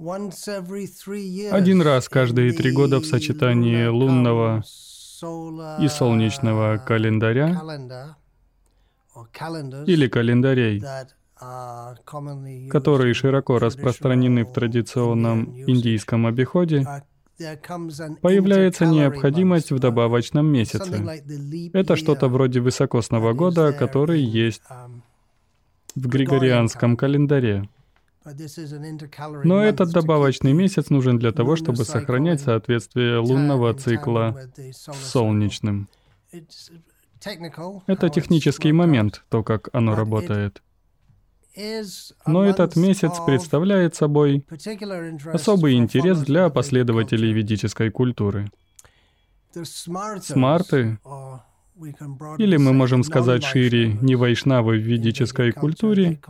Один раз каждые три года в сочетании лунного и солнечного календаря или календарей, которые широко распространены в традиционном индийском обиходе, появляется необходимость в добавочном месяце. Это что-то вроде высокосного года, который есть в григорианском календаре. Но этот добавочный месяц нужен для того, чтобы сохранять соответствие лунного цикла с солнечным. Это технический момент, то, как оно работает. Но этот месяц представляет собой особый интерес для последователей ведической культуры. Смарты или мы можем сказать шире, не вайшнавы в ведической культуре,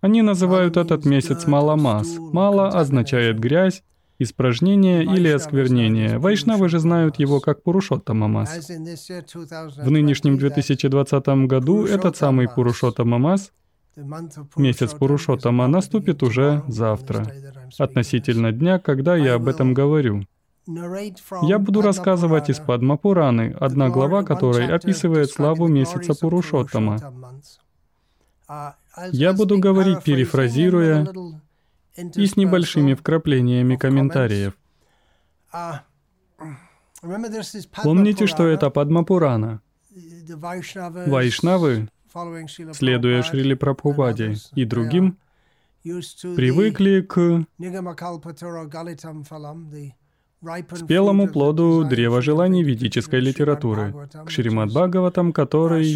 они называют этот месяц Маламас. Мала означает грязь, испражнение или осквернение. Вайшнавы же знают его как Пурушоттамамас. В нынешнем 2020 году этот самый Пурушоттамамас, месяц Пурушоттама, наступит уже завтра, относительно дня, когда я об этом говорю. Я буду рассказывать из Падмапураны, одна глава которой описывает славу месяца Пурушоттама. Я буду говорить, перефразируя, и с небольшими вкраплениями комментариев. Помните, что это Падмапурана? Вайшнавы, следуя Шрили Прабхупаде и другим, привыкли к спелому плоду древа желаний ведической литературы, к Шримад Бхагаватам, который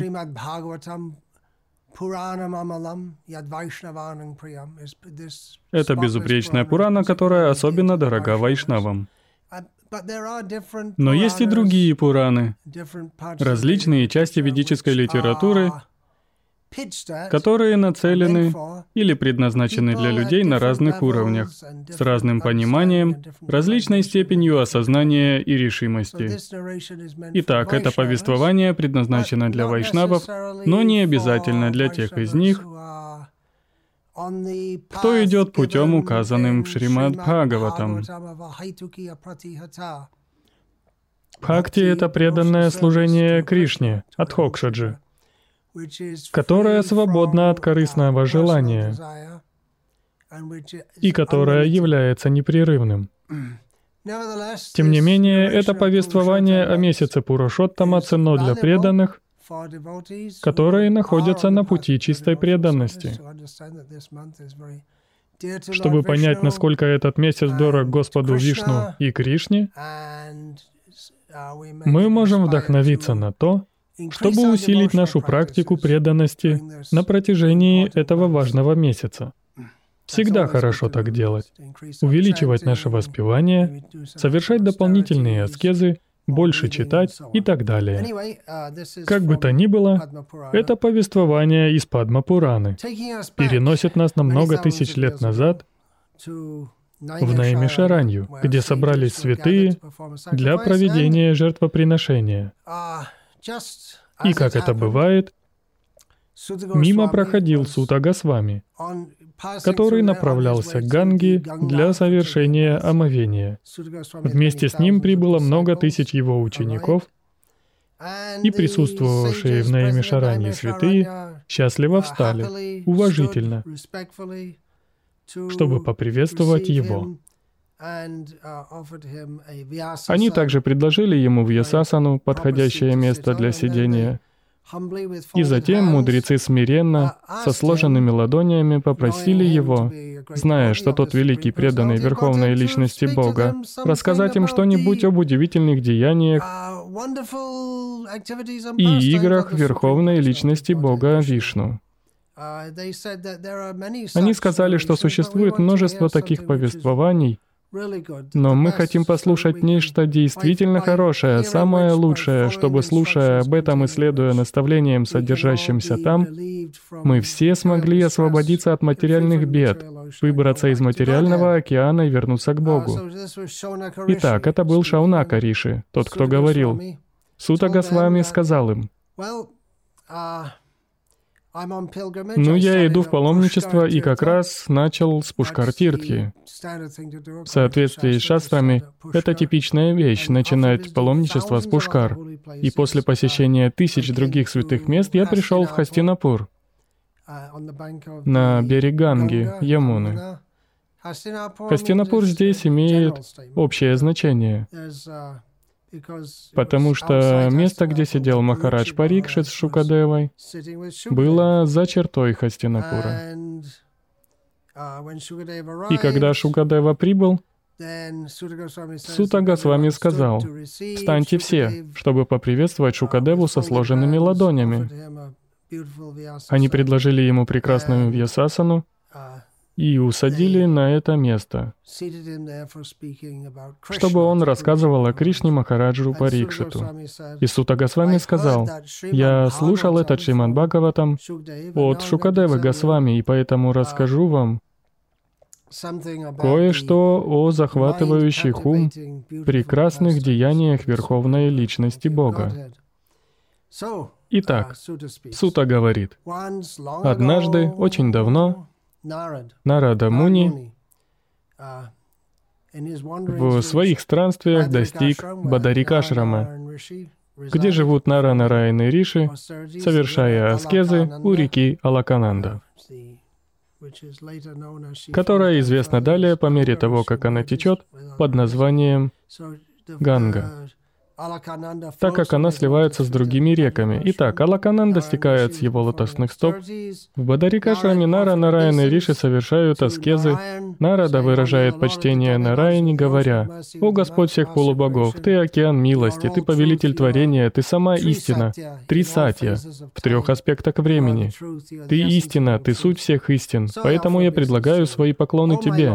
это безупречная Пурана, которая особенно дорога вайшнавам. Но есть и другие Пураны, различные части ведической литературы, которые нацелены или предназначены для людей на разных уровнях, с разным пониманием, различной степенью осознания и решимости. Итак, это повествование предназначено для вайшнавов, но не обязательно для тех из них, кто идет путем, указанным в Шримад Бхагаватам. Бхакти — это преданное служение Кришне, Адхокшаджи которая свободна от корыстного желания и которая является непрерывным. Тем не менее, это повествование о месяце Пурушоттама ценно для преданных, которые находятся на пути чистой преданности. Чтобы понять, насколько этот месяц дорог Господу Вишну и Кришне, мы можем вдохновиться на то, чтобы усилить нашу практику преданности на протяжении этого важного месяца. Всегда хорошо так делать. Увеличивать наше воспевание, совершать дополнительные аскезы, больше читать и так далее. Как бы то ни было, это повествование из Падмапураны переносит нас на много тысяч лет назад в Наимишаранью, где собрались святые для проведения жертвоприношения. И как это бывает, мимо проходил Сута Госвами, который направлялся к Ганге для совершения омовения. Вместе с ним прибыло много тысяч его учеников, и присутствовавшие в Наимишаране святые счастливо встали, уважительно, чтобы поприветствовать его. Uh, Они также предложили ему в Ясасану подходящее место для сидения. И затем мудрецы смиренно, uh, со сложенными ладонями попросили его, зная, что тот великий преданный Верховной Личности Бога, рассказать им что-нибудь об удивительных деяниях uh, и играх Верховной Личности Бога Вишну. Они сказали, что существует множество таких повествований, но мы хотим послушать нечто действительно хорошее, самое лучшее, чтобы, слушая об этом и следуя наставлениям, содержащимся там, мы все смогли освободиться от материальных бед, выбраться из материального океана и вернуться к Богу. Итак, это был Шаунака Риши, тот, кто говорил. Сута Госвами сказал им, Ну, я иду в паломничество и как раз начал с Пушкар-Тиртхи. В соответствии с шастрами, это типичная вещь — начинать паломничество с Пушкар. И после посещения тысяч других святых мест я пришел в Хастинапур, на берег Ганги, Ямуны. Хастинапур здесь имеет общее значение. Потому что место, где сидел Махарадж Парикшит с Шукадевой, было за чертой Хастинапура. И когда Шукадева прибыл, Сута Госвами сказал, «Встаньте все, чтобы поприветствовать Шукадеву со сложенными ладонями». Они предложили ему прекрасную вьясасану, и усадили на это место, чтобы он рассказывал о Кришне Махараджу Парикшиту. И Сута Госвами сказал, «Я слушал этот Шримад Бхагаватам от Шукадевы Госвами, и поэтому расскажу вам кое-что о захватывающих ум прекрасных деяниях Верховной Личности Бога. Итак, Сута говорит, «Однажды, очень давно, Нарада Муни в своих странствиях достиг Бадарикашрама, где живут Нара Нараян и Риши, совершая аскезы у реки Алакананда, которая известна далее по мере того, как она течет, под названием Ганга так как она сливается с другими реками. Итак, Алакананда стекает с его лотосных стоп. В Бадарикашраме Нара, Нараян и Риши совершают аскезы. Нарада выражает почтение Нараяне, говоря, «О Господь всех полубогов, Ты океан милости, Ты повелитель творения, Ты сама истина, три сатья, в трех аспектах времени. Ты истина, Ты суть всех истин, поэтому я предлагаю свои поклоны Тебе».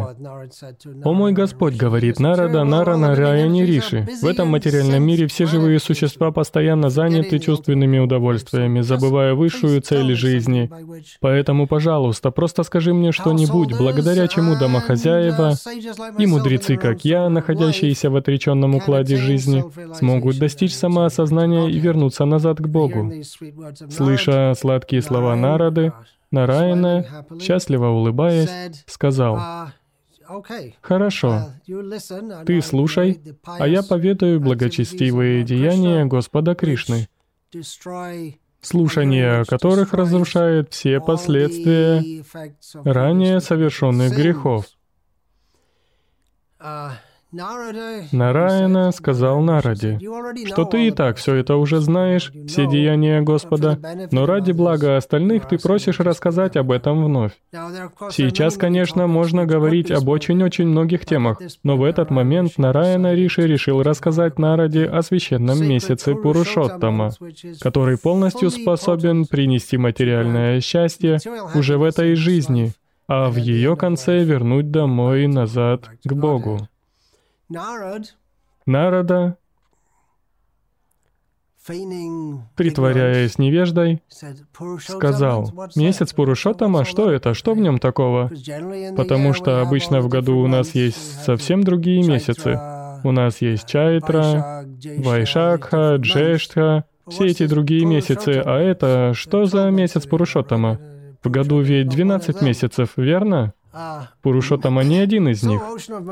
«О мой Господь», — говорит Нарада, Нара, Нараян и Риши, «в этом материальном мире мире все живые существа постоянно заняты чувственными удовольствиями, забывая высшую цель жизни. Поэтому, пожалуйста, просто скажи мне что-нибудь, благодаря чему домохозяева и мудрецы, как я, находящиеся в отреченном укладе жизни, смогут достичь самоосознания и вернуться назад к Богу. Слыша сладкие слова Нарады, Нараяна, счастливо улыбаясь, сказал, Хорошо. Ты слушай, а я поведаю благочестивые деяния Господа Кришны, слушание которых разрушает все последствия ранее совершенных грехов. Нараяна сказал Нараде, что ты и так все это уже знаешь, все деяния Господа, но ради блага остальных ты просишь рассказать об этом вновь. Сейчас, конечно, можно говорить об очень-очень многих темах, но в этот момент Нараяна Риши решил рассказать Нараде о священном месяце Пурушоттама, который полностью способен принести материальное счастье уже в этой жизни, а в ее конце вернуть домой и назад к Богу. Нарада, притворяясь невеждой, сказал, «Месяц Пурушотама, что это? Что в нем такого?» Потому что обычно в году у нас есть совсем другие месяцы. У нас есть Чайтра, Вайшакха, Джештха, все эти другие месяцы. А это что за месяц Пурушотама? В году ведь 12 месяцев, верно? Пурушотама не один из них.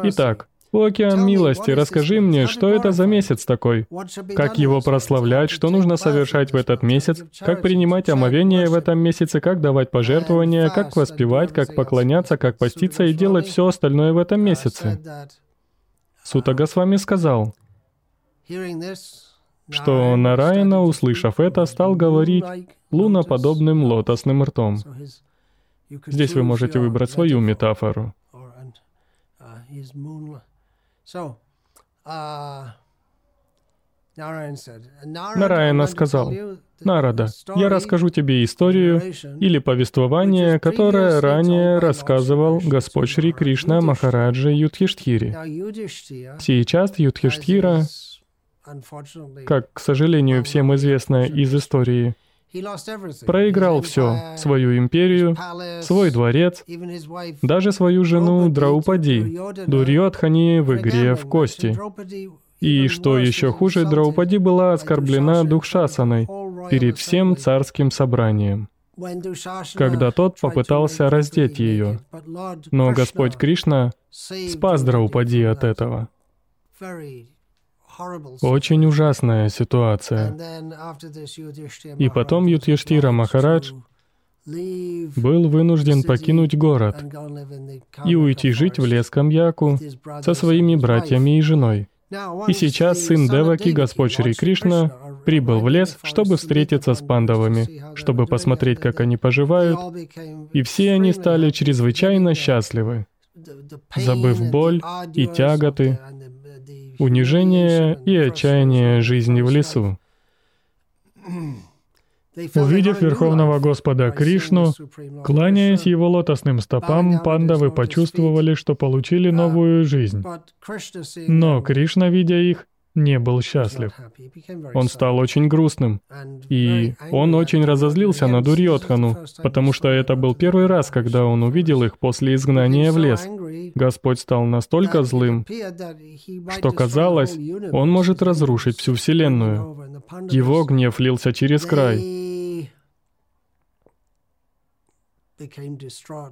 Итак, океан милости, расскажи мне, что это за месяц такой? Как его прославлять, что нужно совершать в этот месяц? Как принимать омовение в этом месяце? Как давать пожертвования? Как воспевать? Как поклоняться? Как поститься и делать все остальное в этом месяце? Сутага с вами сказал, что Нараяна, услышав это, стал говорить луноподобным лотосным ртом. Здесь вы можете выбрать свою метафору. Uh, Нараяна сказал, «Нарада, я расскажу тебе историю или повествование, которое ранее рассказывал Господь Шри Кришна Махараджа Юдхиштхири. Сейчас Юдхиштхира, как, к сожалению, всем известно из истории, проиграл все, свою империю, свой дворец, даже свою жену Драупади, Дурьотхани в игре в кости. И что еще хуже, Драупади была оскорблена Духшасаной перед всем царским собранием. когда тот попытался раздеть ее. Но Господь Кришна спас Драупади от этого. Очень ужасная ситуация. И потом Ютьештира Махарадж был вынужден покинуть город и уйти жить в лес Камьяку со своими братьями и женой. И сейчас сын Деваки, Господь Шри Кришна, прибыл в лес, чтобы встретиться с пандавами, чтобы посмотреть, как они поживают, и все они стали чрезвычайно счастливы, забыв боль и тяготы, унижение и отчаяние жизни в лесу. Увидев Верховного Господа Кришну, кланяясь Его лотосным стопам, пандавы почувствовали, что получили новую жизнь. Но Кришна, видя их, не был счастлив. Он стал очень грустным. И он очень разозлился на Дурьотхану, потому что это был первый раз, когда он увидел их после изгнания в лес. Господь стал настолько злым, что казалось, он может разрушить всю Вселенную. Его гнев лился через край.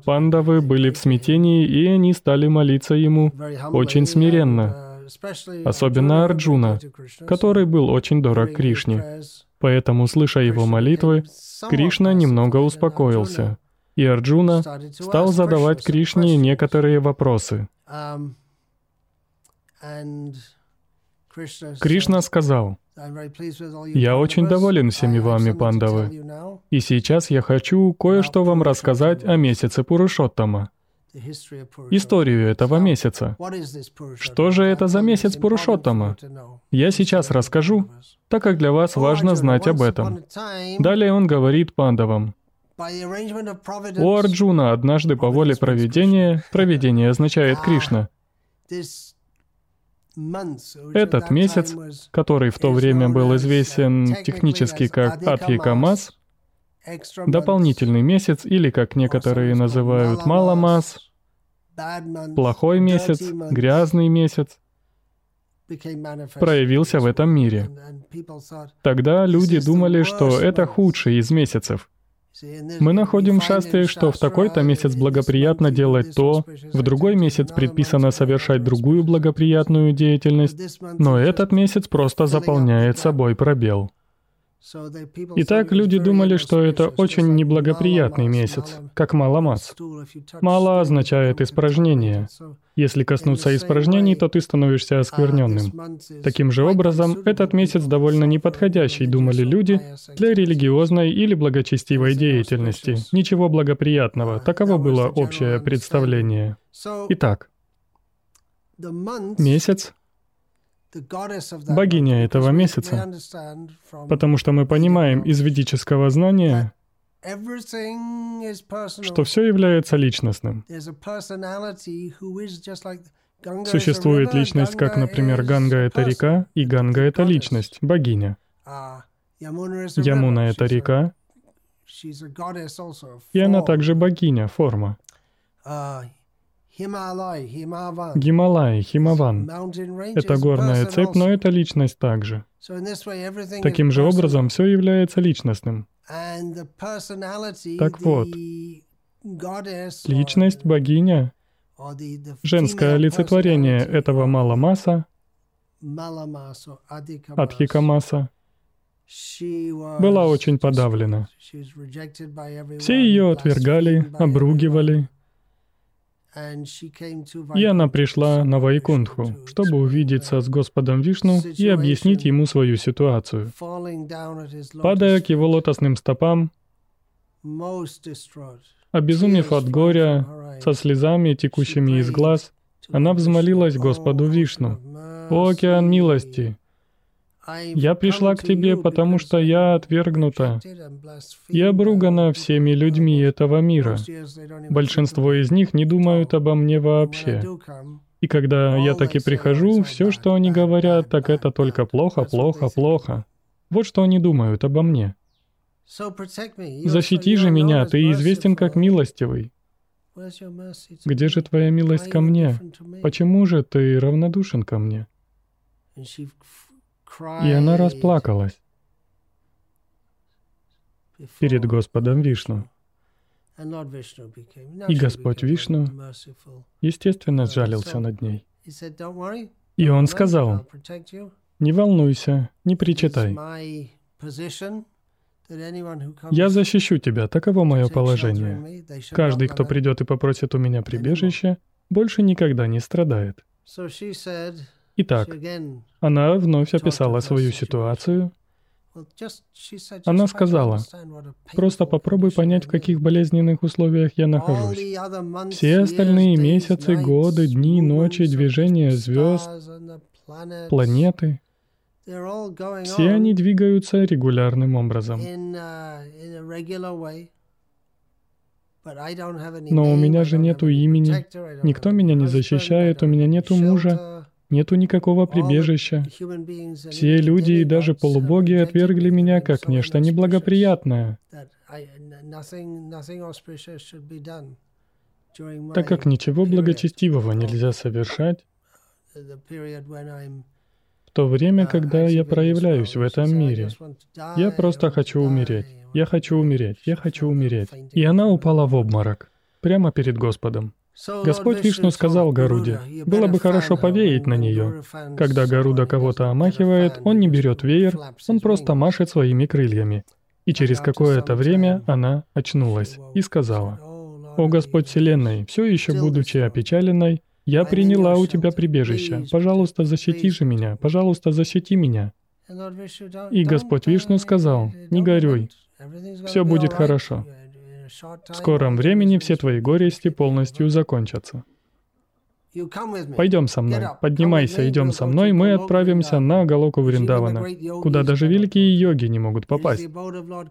Пандавы были в смятении, и они стали молиться ему очень смиренно особенно Арджуна, который был очень дорог Кришне. Поэтому, слыша его молитвы, Кришна немного успокоился, и Арджуна стал задавать Кришне некоторые вопросы. Кришна сказал, «Я очень доволен всеми вами, пандавы, и сейчас я хочу кое-что вам рассказать о месяце Пурушоттама историю этого месяца. Что же это за месяц Пурушоттама? Я сейчас расскажу, так как для вас важно знать об этом. Далее он говорит пандавам. У Арджуна однажды по воле проведения, проведение означает Кришна, этот месяц, который в то время был известен технически как Адхикамас, дополнительный месяц, или, как некоторые называют, маломас, плохой месяц, грязный месяц, проявился в этом мире. Тогда люди думали, что это худший из месяцев. Мы находим в шасте, что в такой-то месяц благоприятно делать то, в другой месяц предписано совершать другую благоприятную деятельность, но этот месяц просто заполняет собой пробел. Итак, люди думали, что это очень неблагоприятный месяц, как Маламас. Мала означает испражнение. Если коснуться испражнений, то ты становишься оскверненным. Таким же образом, этот месяц довольно неподходящий, думали люди, для религиозной или благочестивой деятельности. Ничего благоприятного, таково было общее представление. Итак, месяц богиня этого месяца, потому что мы понимаем из ведического знания, что все является личностным. Существует личность, как, например, Ганга — это река, и Ганга — это личность, богиня. Uh, Ямуна — это река, и она также богиня, форма. Гималай, Химаван — это горная цепь, но это личность также. Таким же образом, все является личностным. Так вот, личность, богиня, женское олицетворение этого Маламаса, Адхикамаса, была очень подавлена. Все ее отвергали, обругивали, и она пришла на Вайкунтху, чтобы увидеться с Господом Вишну и объяснить ему свою ситуацию. Падая к его лотосным стопам, обезумев от горя, со слезами, текущими из глаз, она взмолилась Господу Вишну. «О, океан милости! Я пришла к тебе, потому что я отвергнута и обругана всеми людьми этого мира. Большинство из них не думают обо мне вообще. И когда я таки прихожу, все, что они говорят, так это только плохо, плохо, плохо. Вот что они думают обо мне. Защити же меня, ты известен как милостивый. Где же твоя милость ко мне? Почему же ты равнодушен ко мне? И она расплакалась. перед Господом Вишну. И Господь Вишну, естественно, сжалился над ней. И он сказал, «Не волнуйся, не причитай. Я защищу тебя, таково мое положение. Каждый, кто придет и попросит у меня прибежище, больше никогда не страдает. Итак, она вновь описала свою ситуацию. Она сказала, «Просто попробуй понять, в каких болезненных условиях я нахожусь. Все остальные месяцы, годы, дни, ночи, движения звезд, планеты, все они двигаются регулярным образом. Но у меня же нету имени, никто меня не защищает, у меня нету мужа, нету никакого прибежища. Все люди и даже полубоги отвергли меня как нечто неблагоприятное, так как ничего благочестивого нельзя совершать в то время, когда я проявляюсь в этом мире. Я просто хочу умереть. Я хочу умереть. Я хочу умереть. И она упала в обморок. Прямо перед Господом. Господь Вишну сказал Гаруде, было бы хорошо повеять на нее. Когда Гаруда кого-то омахивает, он не берет веер, он просто машет своими крыльями. И через какое-то время она очнулась и сказала, «О Господь Вселенной, все еще будучи опечаленной, я приняла у тебя прибежище. Пожалуйста, защити же меня. Пожалуйста, защити меня. И Господь Вишну сказал, не горюй, все будет хорошо. В скором времени все твои горести полностью закончатся. Пойдем со мной, поднимайся, идем со мной, мы отправимся на Галоку Вриндавана, куда даже великие йоги не могут попасть.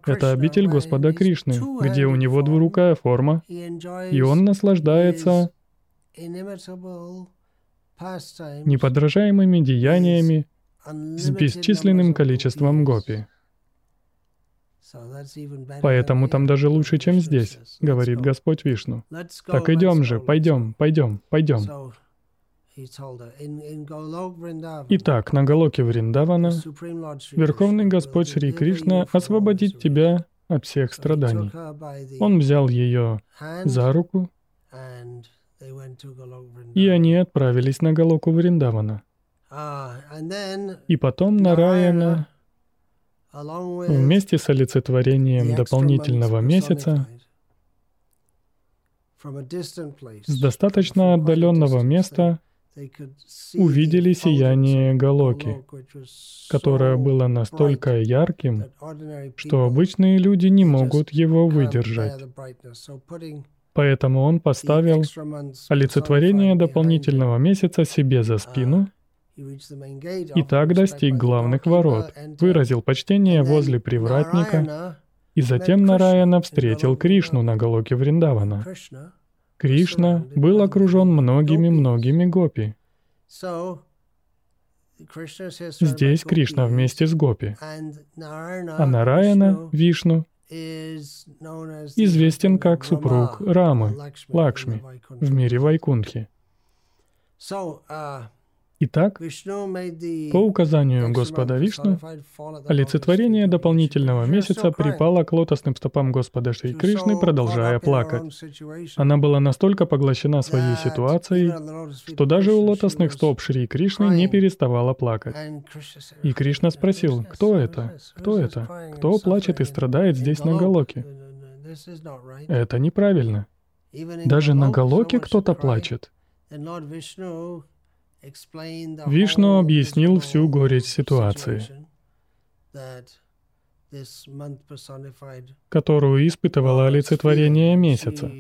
Это обитель Господа Кришны, где у него двурукая форма, и он наслаждается неподражаемыми деяниями с бесчисленным количеством гопи. Поэтому там даже лучше, чем здесь, говорит Господь Вишну. Так идем же, пойдем, пойдем, пойдем. Итак, на Галоке Вриндавана Верховный Господь Шри Кришна освободит тебя от всех страданий. Он взял ее за руку и они отправились на Галоку Вриндавана. И потом Нараяна вместе с олицетворением дополнительного месяца с достаточно отдаленного места увидели сияние Галоки, которое было настолько ярким, что обычные люди не могут его выдержать. Поэтому он поставил олицетворение дополнительного месяца себе за спину и так достиг главных ворот, выразил почтение возле привратника, и затем Нараяна встретил Кришну на Галоке Вриндавана. Кришна был окружен многими-многими гопи. Здесь Кришна вместе с гопи, а Нараяна, Вишну, известен как супруг Рамы, Лакшми, в мире Вайкунхи. Итак, по указанию Господа Вишну, олицетворение дополнительного месяца припало к лотосным стопам Господа Шри Кришны, продолжая плакать. Она была настолько поглощена своей ситуацией, что даже у лотосных стоп Шри Кришны не переставала плакать. И Кришна спросил, кто это? Кто это? Кто плачет и страдает здесь на Галоке? Это неправильно. Даже на Галоке кто-то плачет. Вишну объяснил всю горечь ситуации, которую испытывало олицетворение месяца.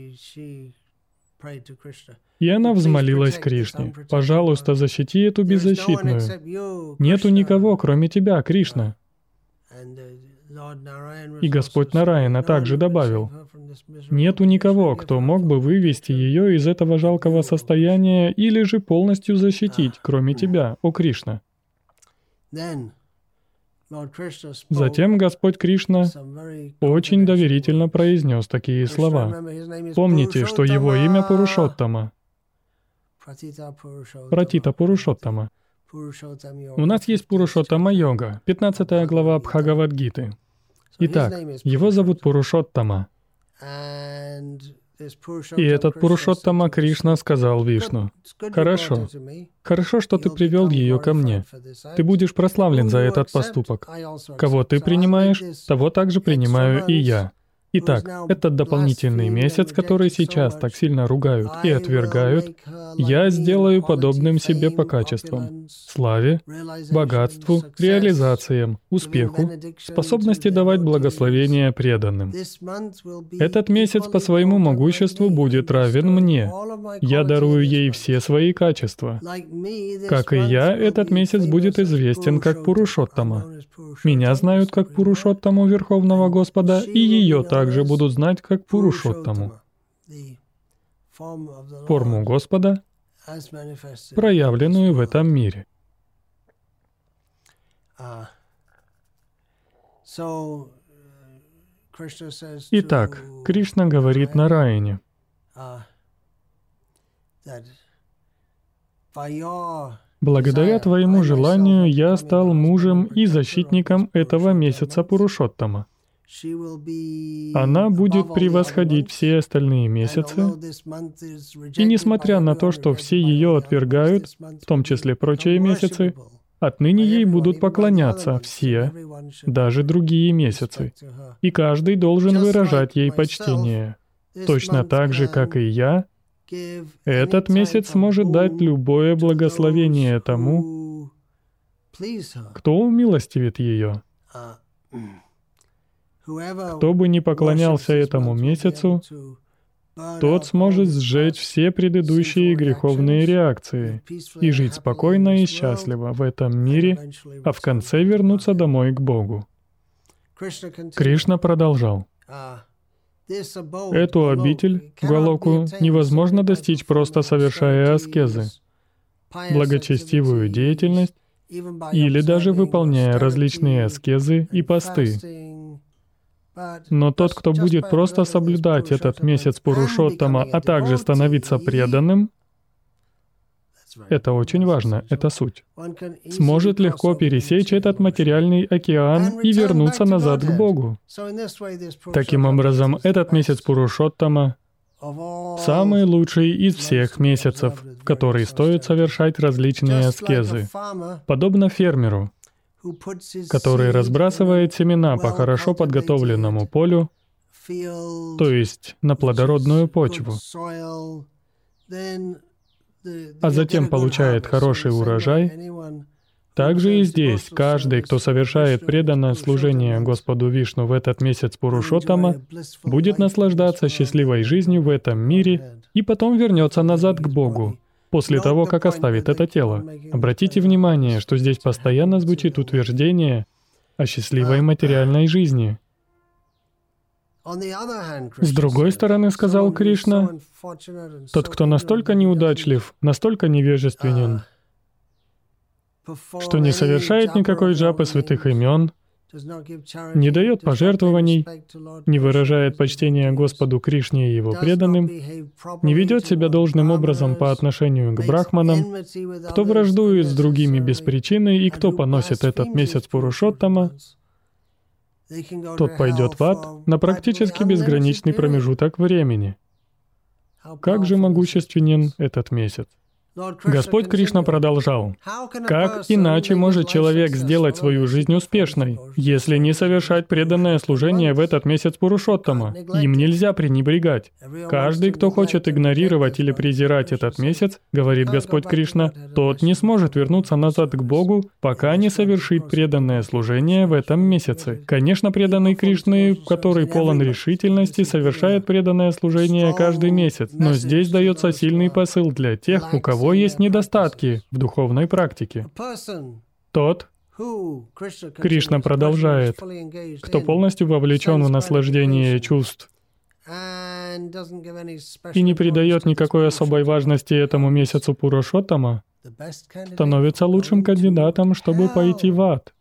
И она взмолилась Кришне, «Пожалуйста, защити эту беззащитную. Нету никого, кроме тебя, Кришна». И Господь Нараяна также добавил, «Нету никого, кто мог бы вывести ее из этого жалкого состояния или же полностью защитить, кроме тебя, о Кришна». Затем Господь Кришна очень доверительно произнес такие слова. Помните, что его имя Пурушоттама. Пратита Пурушоттама. У нас есть Пурушоттама йога, 15 глава Бхагавадгиты. Итак, его зовут Пурушоттама. И этот Пурушоттама Кришна сказал Вишну, «Хорошо, хорошо, что ты привел ее ко мне. Ты будешь прославлен за этот поступок. Кого ты принимаешь, того также принимаю и я. Итак, этот дополнительный месяц, который сейчас так сильно ругают и отвергают, я сделаю подобным себе по качествам, славе, богатству, реализациям, успеху, способности давать благословения преданным. Этот месяц по своему могуществу будет равен мне. Я дарую ей все свои качества. Как и я, этот месяц будет известен как Пурушоттама. Меня знают как Пурушоттаму Верховного Господа, и ее также также будут знать как Пурушоттаму, форму Господа, проявленную в этом мире. Итак, Кришна говорит на Райне, Благодаря твоему желанию я стал мужем и защитником этого месяца Пурушоттама. Она будет превосходить все остальные месяцы, и несмотря на то, что все ее отвергают, в том числе прочие месяцы, отныне ей будут поклоняться все, даже другие месяцы, и каждый должен выражать ей почтение. Точно так же, как и я, этот месяц может дать любое благословение тому, кто умилостивит ее. Кто бы ни поклонялся этому месяцу, тот сможет сжечь все предыдущие греховные реакции и жить спокойно и счастливо в этом мире, а в конце вернуться домой к Богу. Кришна продолжал. Эту обитель, Галоку, невозможно достичь просто совершая аскезы, благочестивую деятельность или даже выполняя различные аскезы и посты. Но тот, кто будет просто соблюдать этот месяц Пурушоттама, а также становиться преданным, это очень важно, это суть. Сможет легко пересечь этот материальный океан и вернуться назад к Богу. Таким образом, этот месяц Пурушоттама самый лучший из всех месяцев, в который стоит совершать различные аскезы. Подобно фермеру, который разбрасывает семена по хорошо подготовленному полю, то есть на плодородную почву, а затем получает хороший урожай, также и здесь каждый, кто совершает преданное служение Господу Вишну в этот месяц Пурушотама, будет наслаждаться счастливой жизнью в этом мире и потом вернется назад к Богу, после того, как оставит это тело. Обратите внимание, что здесь постоянно звучит утверждение о счастливой материальной жизни. С другой стороны, сказал Кришна, тот, кто настолько неудачлив, настолько невежественен, что не совершает никакой джапы святых имен, не дает пожертвований, не выражает почтения Господу Кришне и его преданным, не ведет себя должным образом по отношению к брахманам, кто враждует с другими без причины и кто поносит этот месяц Пурушоттама, тот пойдет в ад на практически безграничный промежуток времени. Как же могущественен этот месяц? Господь Кришна продолжал, «Как иначе может человек сделать свою жизнь успешной, если не совершать преданное служение в этот месяц Пурушоттама? Им нельзя пренебрегать. Каждый, кто хочет игнорировать или презирать этот месяц, говорит Господь Кришна, тот не сможет вернуться назад к Богу, пока не совершит преданное служение в этом месяце. Конечно, преданный Кришны, который полон решительности, совершает преданное служение каждый месяц, но здесь дается сильный посыл для тех, у кого кого есть недостатки в духовной практике. Тот, Кришна продолжает, кто полностью вовлечен в наслаждение чувств и не придает никакой особой важности этому месяцу Пурушоттама, становится лучшим кандидатом, чтобы пойти в ад.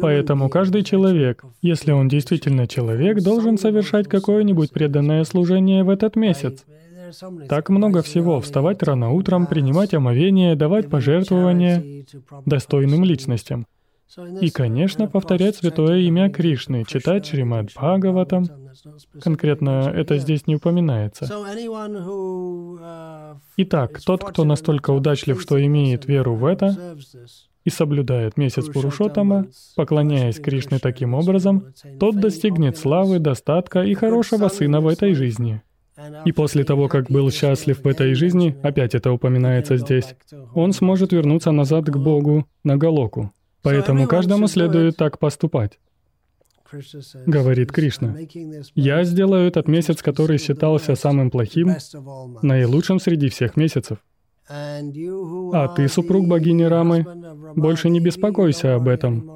Поэтому каждый человек, если он действительно человек, должен совершать какое-нибудь преданное служение в этот месяц. Так много всего. Вставать рано утром, принимать омовение, давать пожертвования достойным личностям. И, конечно, повторять святое имя Кришны, читать Шримад Бхагаватам. Конкретно это здесь не упоминается. Итак, тот, кто настолько удачлив, что имеет веру в это, и соблюдает месяц Пурушотама, поклоняясь Кришне таким образом, тот достигнет славы, достатка и хорошего сына в этой жизни. И после того, как был счастлив в этой жизни, опять это упоминается здесь, он сможет вернуться назад к Богу, на Галоку. Поэтому каждому следует так поступать. Говорит Кришна, «Я сделаю этот месяц, который считался самым плохим, наилучшим среди всех месяцев. А ты, супруг богини Рамы, больше не беспокойся об этом.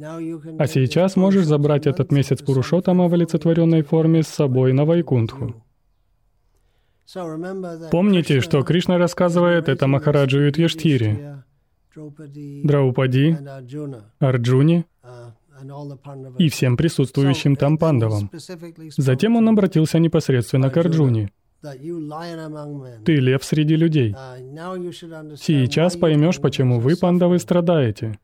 А сейчас можешь забрать этот месяц Пурушотама в олицетворенной форме с собой на Вайкунтху. Помните, что Кришна рассказывает это Махараджу Юдхиштхире, Драупади, Арджуне и всем присутствующим там пандавам. Затем он обратился непосредственно к Арджуне. Ты лев среди людей. Сейчас поймешь, почему вы, пандавы, страдаете.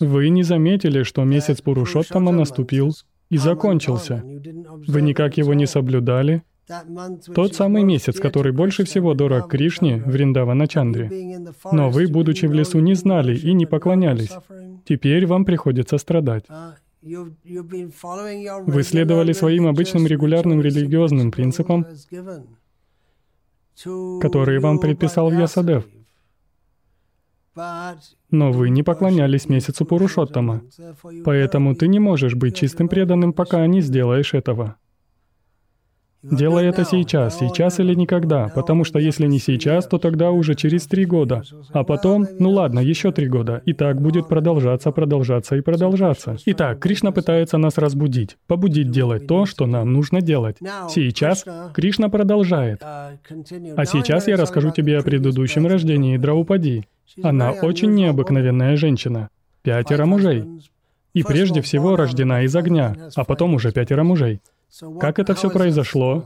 Вы не заметили, что месяц Пурушоттама наступил и закончился. Вы никак его не соблюдали. Тот самый месяц, который больше всего дорог Кришне, Вриндавана Чандре. Но вы, будучи в лесу, не знали и не поклонялись. Теперь вам приходится страдать. Вы следовали своим обычным регулярным религиозным принципам, которые вам предписал Ясадев. Но вы не поклонялись месяцу Пурушоттама, поэтому ты не можешь быть чистым преданным, пока не сделаешь этого. Делай это сейчас, сейчас или никогда, потому что если не сейчас, то тогда уже через три года. А потом, ну ладно, еще три года. И так будет продолжаться, продолжаться и продолжаться. Итак, Кришна пытается нас разбудить, побудить делать то, что нам нужно делать. Сейчас Кришна продолжает. А сейчас я расскажу тебе о предыдущем рождении Драупади. Она очень необыкновенная женщина. Пятеро мужей. И прежде всего рождена из огня, а потом уже пятеро мужей. Как это все произошло?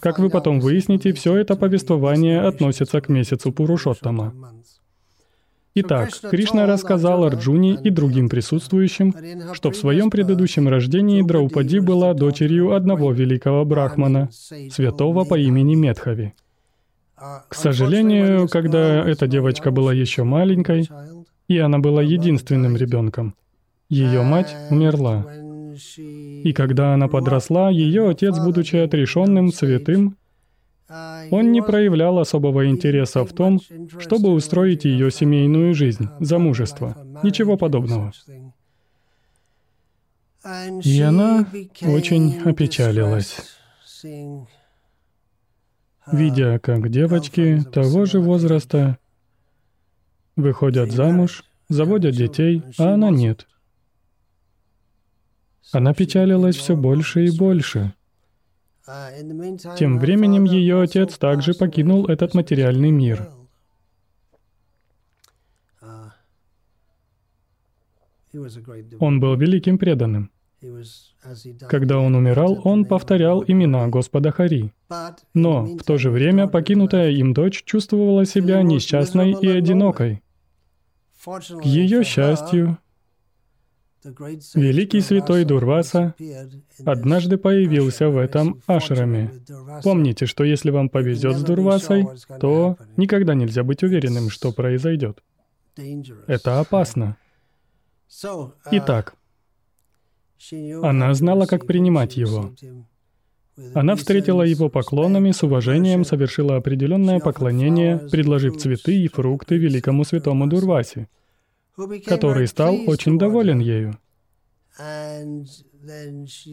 Как вы потом выясните, все это повествование относится к месяцу Пурушоттама. Итак, Кришна рассказал Арджуне и другим присутствующим, что в своем предыдущем рождении Драупади была дочерью одного великого брахмана, святого по имени Медхави. К сожалению, когда эта девочка была еще маленькой, и она была единственным ребенком, ее мать умерла. И когда она подросла, ее отец, будучи отрешенным, святым, он не проявлял особого интереса в том, чтобы устроить ее семейную жизнь, замужество. Ничего подобного. И она очень опечалилась, видя, как девочки того же возраста выходят замуж, заводят детей, а она нет. Она печалилась все больше и больше. Тем временем ее отец также покинул этот материальный мир. Он был великим преданным. Когда он умирал, он повторял имена Господа Хари. Но в то же время покинутая им дочь чувствовала себя несчастной и одинокой. К ее счастью, Великий святой Дурваса однажды появился в этом ашраме. Помните, что если вам повезет с Дурвасой, то никогда нельзя быть уверенным, что произойдет. Это опасно. Итак, она знала, как принимать его. Она встретила его поклонами, с уважением совершила определенное поклонение, предложив цветы и фрукты великому святому Дурвасе — который стал очень доволен ею.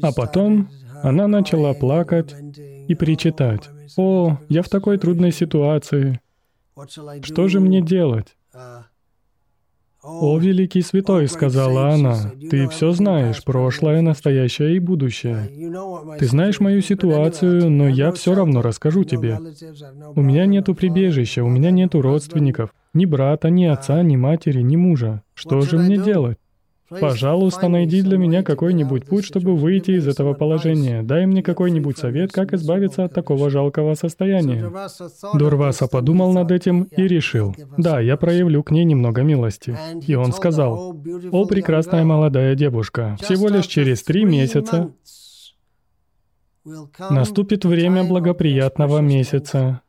А потом она начала плакать и причитать. «О, я в такой трудной ситуации. Что же мне делать?» «О, великий святой», — сказала она, — «ты все знаешь, прошлое, настоящее и будущее. Ты знаешь мою ситуацию, но я все равно расскажу тебе. У меня нету прибежища, у меня нету родственников, ни брата, ни отца, ни матери, ни мужа. Что же мне делать?» Пожалуйста, найди для меня какой-нибудь путь, чтобы выйти из этого положения. Дай мне какой-нибудь совет, как избавиться от такого жалкого состояния. Дурваса подумал над этим и решил, да, я проявлю к ней немного милости. И он сказал, «О, прекрасная молодая девушка, всего лишь через три месяца наступит время благоприятного месяца,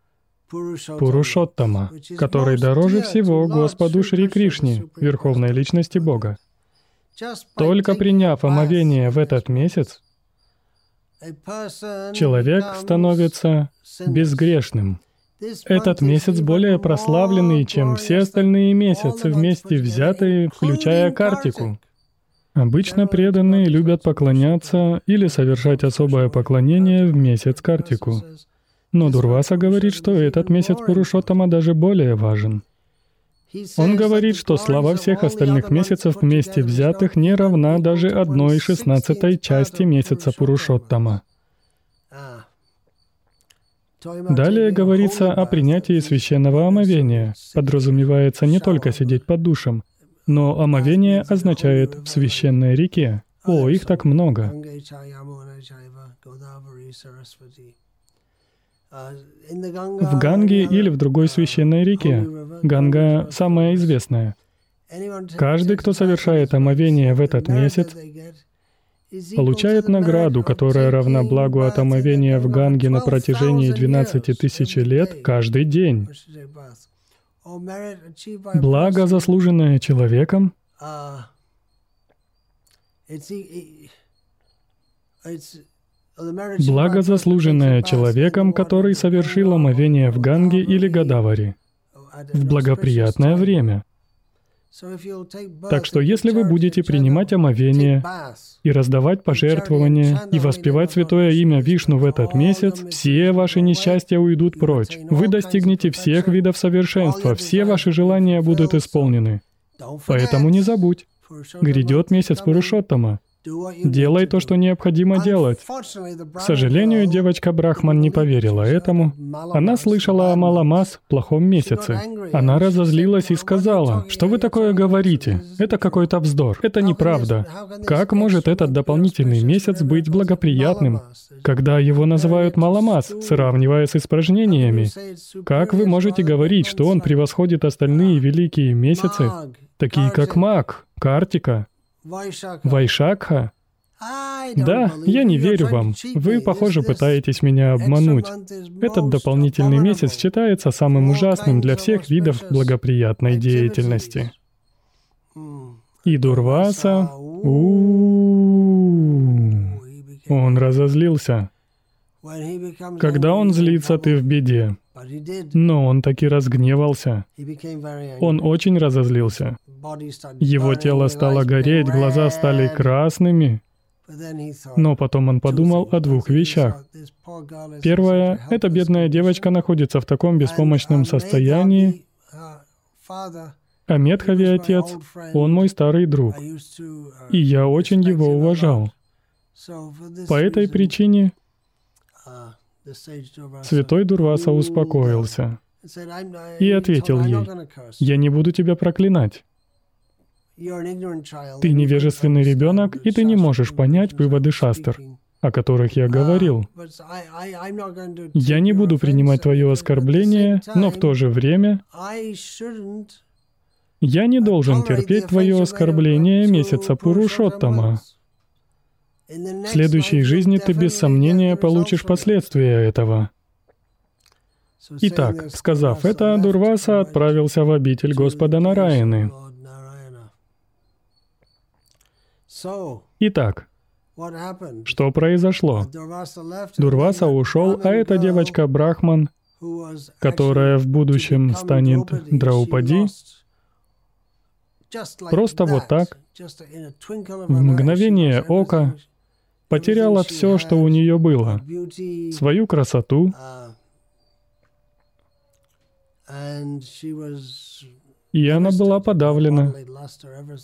Пурушоттама, который дороже всего Господу Шри Кришне, Верховной Личности Бога. Только приняв омовение в этот месяц, человек становится безгрешным. Этот месяц более прославленный, чем все остальные месяцы вместе взятые, включая Картику. Обычно преданные любят поклоняться или совершать особое поклонение в месяц Картику. Но Дурваса говорит, что этот месяц Пурушоттама даже более важен. Он говорит, что слава всех остальных месяцев вместе взятых не равна даже одной шестнадцатой части месяца Пурушоттама. Далее говорится о принятии священного омовения. Подразумевается не только сидеть под душем, но омовение означает «в священной реке». О, их так много. В Ганге или в другой священной реке. Ганга самая известная. Каждый, кто совершает омовение в этот месяц, получает награду, которая равна благу от омовения в Ганге на протяжении 12 тысяч лет каждый день. Благо, заслуженное человеком, Благо, заслуженное человеком, который совершил омовение в Ганге или Гадавари в благоприятное время. Так что если вы будете принимать омовение и раздавать пожертвования и воспевать святое имя Вишну в этот месяц, все ваши несчастья уйдут прочь. Вы достигнете всех видов совершенства, все ваши желания будут исполнены. Поэтому не забудь, грядет месяц Пурушоттама. Делай то, что необходимо делать. К сожалению, девочка Брахман не поверила этому. Она слышала о Маламас плохом месяце. Она разозлилась и сказала, что вы такое говорите? Это какой-то вздор. Это неправда. Как может этот дополнительный месяц быть благоприятным, когда его называют Маламас, сравнивая с испражненениями? Как вы можете говорить, что он превосходит остальные великие месяцы, такие как Маг, Картика, Вайшакха? Да, я не верю вам. Вы, похоже, пытаетесь меня обмануть. Этот дополнительный месяц считается самым ужасным для всех видов благоприятной деятельности. И Дурваса... Он разозлился. Когда он злится, ты в беде. Но он таки разгневался. Он очень разозлился. Его тело стало гореть, глаза стали красными. Но потом он подумал о двух вещах. Первое — эта бедная девочка находится в таком беспомощном состоянии. А Медхави отец, он мой старый друг, и я очень его уважал. По этой причине Святой Дурваса успокоился и ответил ей, «Я не буду тебя проклинать. Ты невежественный ребенок, и ты не можешь понять выводы шастер, о которых я говорил. Я не буду принимать твое оскорбление, но в то же время я не должен терпеть твое оскорбление месяца Пурушоттама. В следующей жизни ты без сомнения получишь последствия этого. Итак, сказав это, Дурваса отправился в обитель Господа Нараяны. Итак, что произошло? Дурваса ушел, а эта девочка Брахман, которая в будущем станет Драупади, просто вот так, в мгновение ока, потеряла все, что у нее было, свою красоту, и она была подавлена.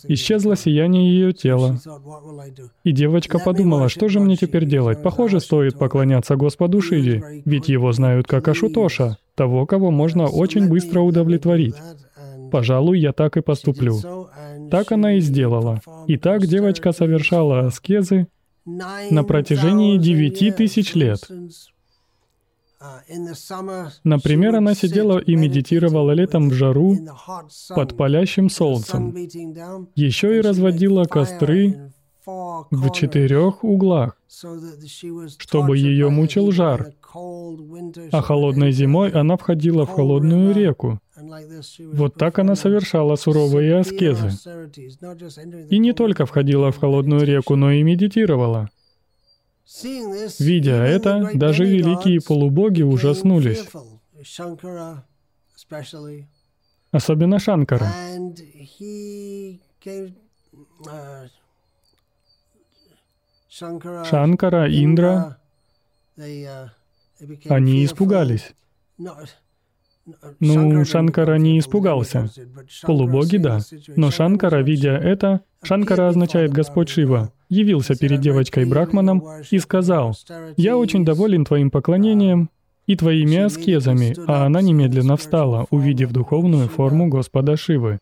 Исчезло сияние ее тела. И девочка подумала, что же мне теперь делать? Похоже, стоит поклоняться Господу Шиви, ведь его знают как Ашутоша, того, кого можно очень быстро удовлетворить. Пожалуй, я так и поступлю. Так она и сделала. И так девочка совершала аскезы на протяжении девяти тысяч лет. Например, она сидела и медитировала летом в жару под палящим солнцем. Еще и разводила костры в четырех углах, чтобы ее мучил жар. А холодной зимой она входила в холодную реку. Вот так она совершала суровые аскезы. И не только входила в холодную реку, но и медитировала. Видя это, даже великие полубоги ужаснулись. Особенно Шанкара. Шанкара, Индра, они испугались. Ну, Шанкара не испугался. Полубоги — да. Но Шанкара, видя это, Шанкара означает «Господь Шива», явился перед девочкой Брахманом и сказал, «Я очень доволен твоим поклонением и твоими аскезами», а она немедленно встала, увидев духовную форму Господа Шивы.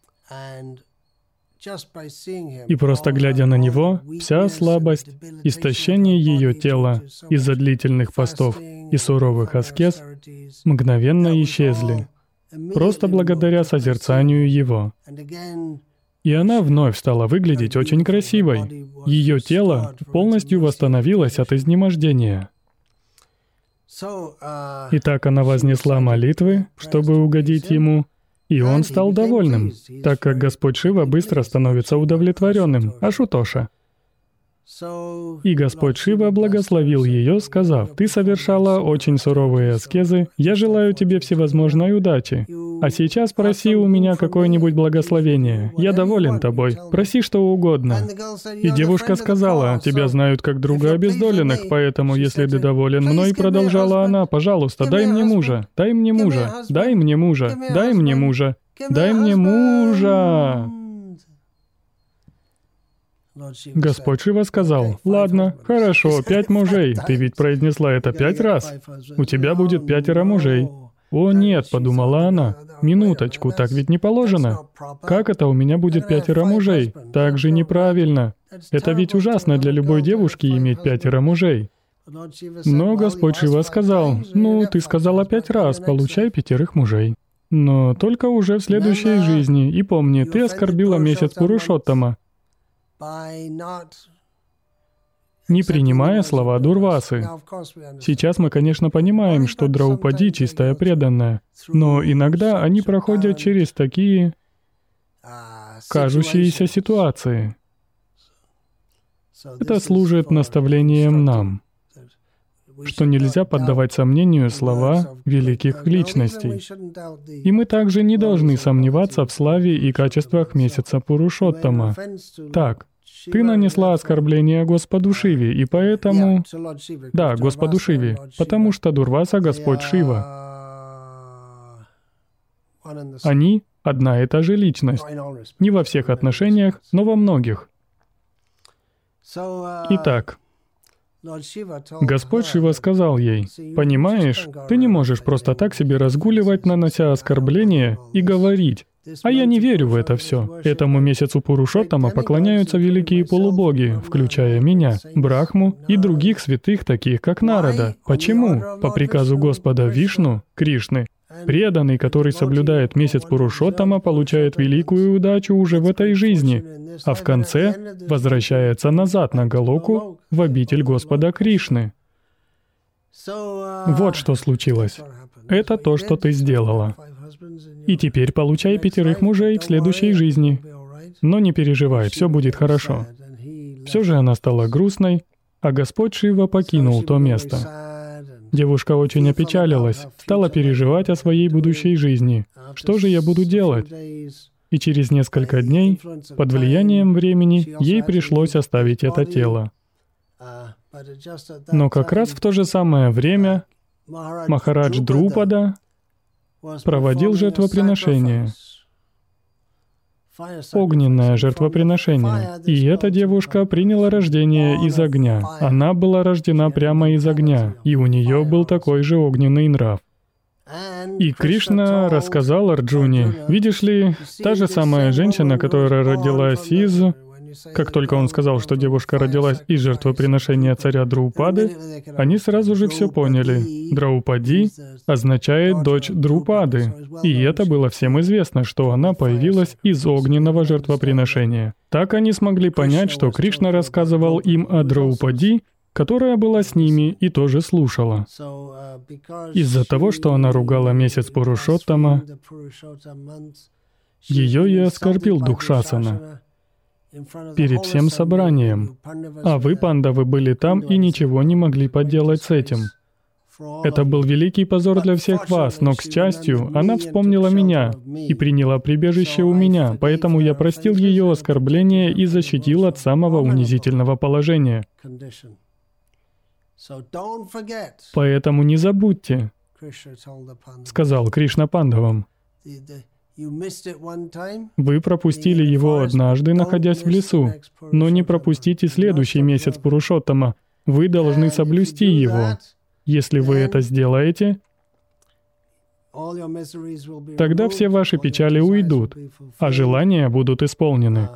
И просто глядя на него, вся слабость, истощение ее тела из-за длительных постов и суровых аскез мгновенно исчезли, просто благодаря созерцанию его. И она вновь стала выглядеть очень красивой. Ее тело полностью восстановилось от изнемождения. Итак, она вознесла молитвы, чтобы угодить ему, и он стал довольным, так как Господь Шива быстро становится удовлетворенным, Ашутоша — и Господь Шива благословил ее, сказав, «Ты совершала очень суровые аскезы, я желаю тебе всевозможной удачи. А сейчас проси у меня какое-нибудь благословение. Я доволен тобой. Проси что угодно». И девушка сказала, «Тебя знают как друга обездоленных, поэтому, если ты доволен мной, продолжала она, пожалуйста, дай мне мужа, дай мне мужа, дай мне мужа, дай мне мужа, дай мне мужа». Господь Шива сказал, «Ладно, хорошо, пять мужей. Ты ведь произнесла это пять раз. У тебя будет пятеро мужей». «О, нет», — подумала она, — «минуточку, так ведь не положено. Как это у меня будет пятеро мужей? Так же неправильно. Это ведь ужасно для любой девушки иметь пятеро мужей». Но Господь Шива сказал, «Ну, ты сказала пять раз, получай пятерых мужей». Но только уже в следующей жизни. И помни, ты оскорбила месяц Пурушоттама не принимая слова Дурвасы. Сейчас мы, конечно, понимаем, что Драупади чистая преданная, но иногда они проходят через такие кажущиеся ситуации. Это служит наставлением нам, что нельзя поддавать сомнению слова великих личностей. И мы также не должны сомневаться в славе и качествах месяца Пурушоттама. Так, ты нанесла оскорбление Господу Шиве, и поэтому... Да, Господу Шиве, потому что Дурваса — Господь Шива. Они — одна и та же личность. Не во всех отношениях, но во многих. Итак, Господь Шива сказал ей, «Понимаешь, ты не можешь просто так себе разгуливать, нанося оскорбления, и говорить, а я не верю в это все. Этому месяцу Пурушоттама поклоняются великие полубоги, включая меня, Брахму и других святых, таких как Нарада. Почему? По приказу Господа Вишну, Кришны, преданный, который соблюдает месяц Пурушоттама, получает великую удачу уже в этой жизни, а в конце возвращается назад на Галоку в обитель Господа Кришны. Вот что случилось. Это то, что ты сделала. И теперь получай пятерых мужей в следующей жизни. Но не переживай, все будет хорошо. Все же она стала грустной, а Господь Шива покинул то место. Девушка очень опечалилась, стала переживать о своей будущей жизни. Что же я буду делать? И через несколько дней, под влиянием времени, ей пришлось оставить это тело. Но как раз в то же самое время Махарадж Друпада проводил жертвоприношение, огненное жертвоприношение. И эта девушка приняла рождение из огня. Она была рождена прямо из огня, и у нее был такой же огненный нрав. И Кришна рассказал Арджуне, видишь ли, та же самая женщина, которая родилась из как только он сказал, что девушка родилась из жертвоприношения царя Друупады, они сразу же все поняли. Драупади означает «дочь Друупады», и это было всем известно, что она появилась из огненного жертвоприношения. Так они смогли понять, что Кришна рассказывал им о Драупади, которая была с ними и тоже слушала. Из-за того, что она ругала месяц Пурушоттама, ее и оскорбил дух Шасана перед всем собранием. А вы, пандавы, были там и ничего не могли поделать с этим. Это был великий позор для всех вас, но, к счастью, она вспомнила меня и приняла прибежище у меня, поэтому я простил ее оскорбление и защитил от самого унизительного положения. Поэтому не забудьте, сказал Кришна пандавам. Вы пропустили его однажды, находясь в лесу, но не пропустите следующий месяц Пурушоттама. Вы должны соблюсти его. Если вы это сделаете, тогда все ваши печали уйдут, а желания будут исполнены.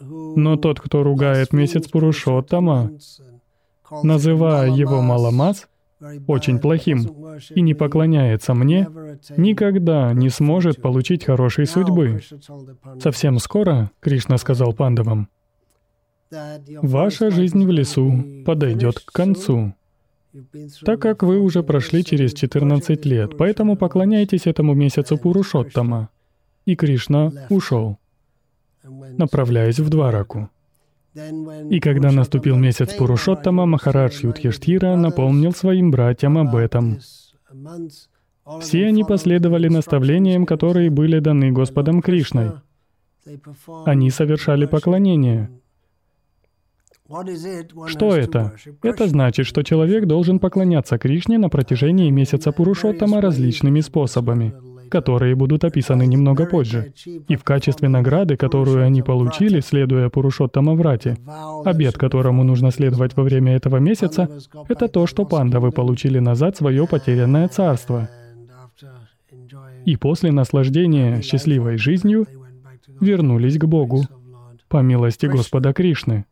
Но тот, кто ругает месяц Пурушоттама, называя его Маламас, очень плохим и не поклоняется мне, никогда не сможет получить хорошей судьбы. Совсем скоро, Кришна сказал пандавам, ваша жизнь в лесу подойдет к концу, так как вы уже прошли через 14 лет, поэтому поклоняйтесь этому месяцу Пурушоттама. И Кришна ушел, направляясь в Двараку. И когда наступил месяц Пурушоттама, Махарадж Юдхиштхира напомнил своим братьям об этом. Все они последовали наставлениям, которые были даны Господом Кришной. Они совершали поклонение. Что это? Это значит, что человек должен поклоняться Кришне на протяжении месяца Пурушоттама различными способами которые будут описаны немного позже. И в качестве награды, которую они получили, следуя Пурушоттама Врати, обед, которому нужно следовать во время этого месяца, это то, что пандавы получили назад свое потерянное царство. И после наслаждения счастливой жизнью вернулись к Богу по милости Господа Кришны.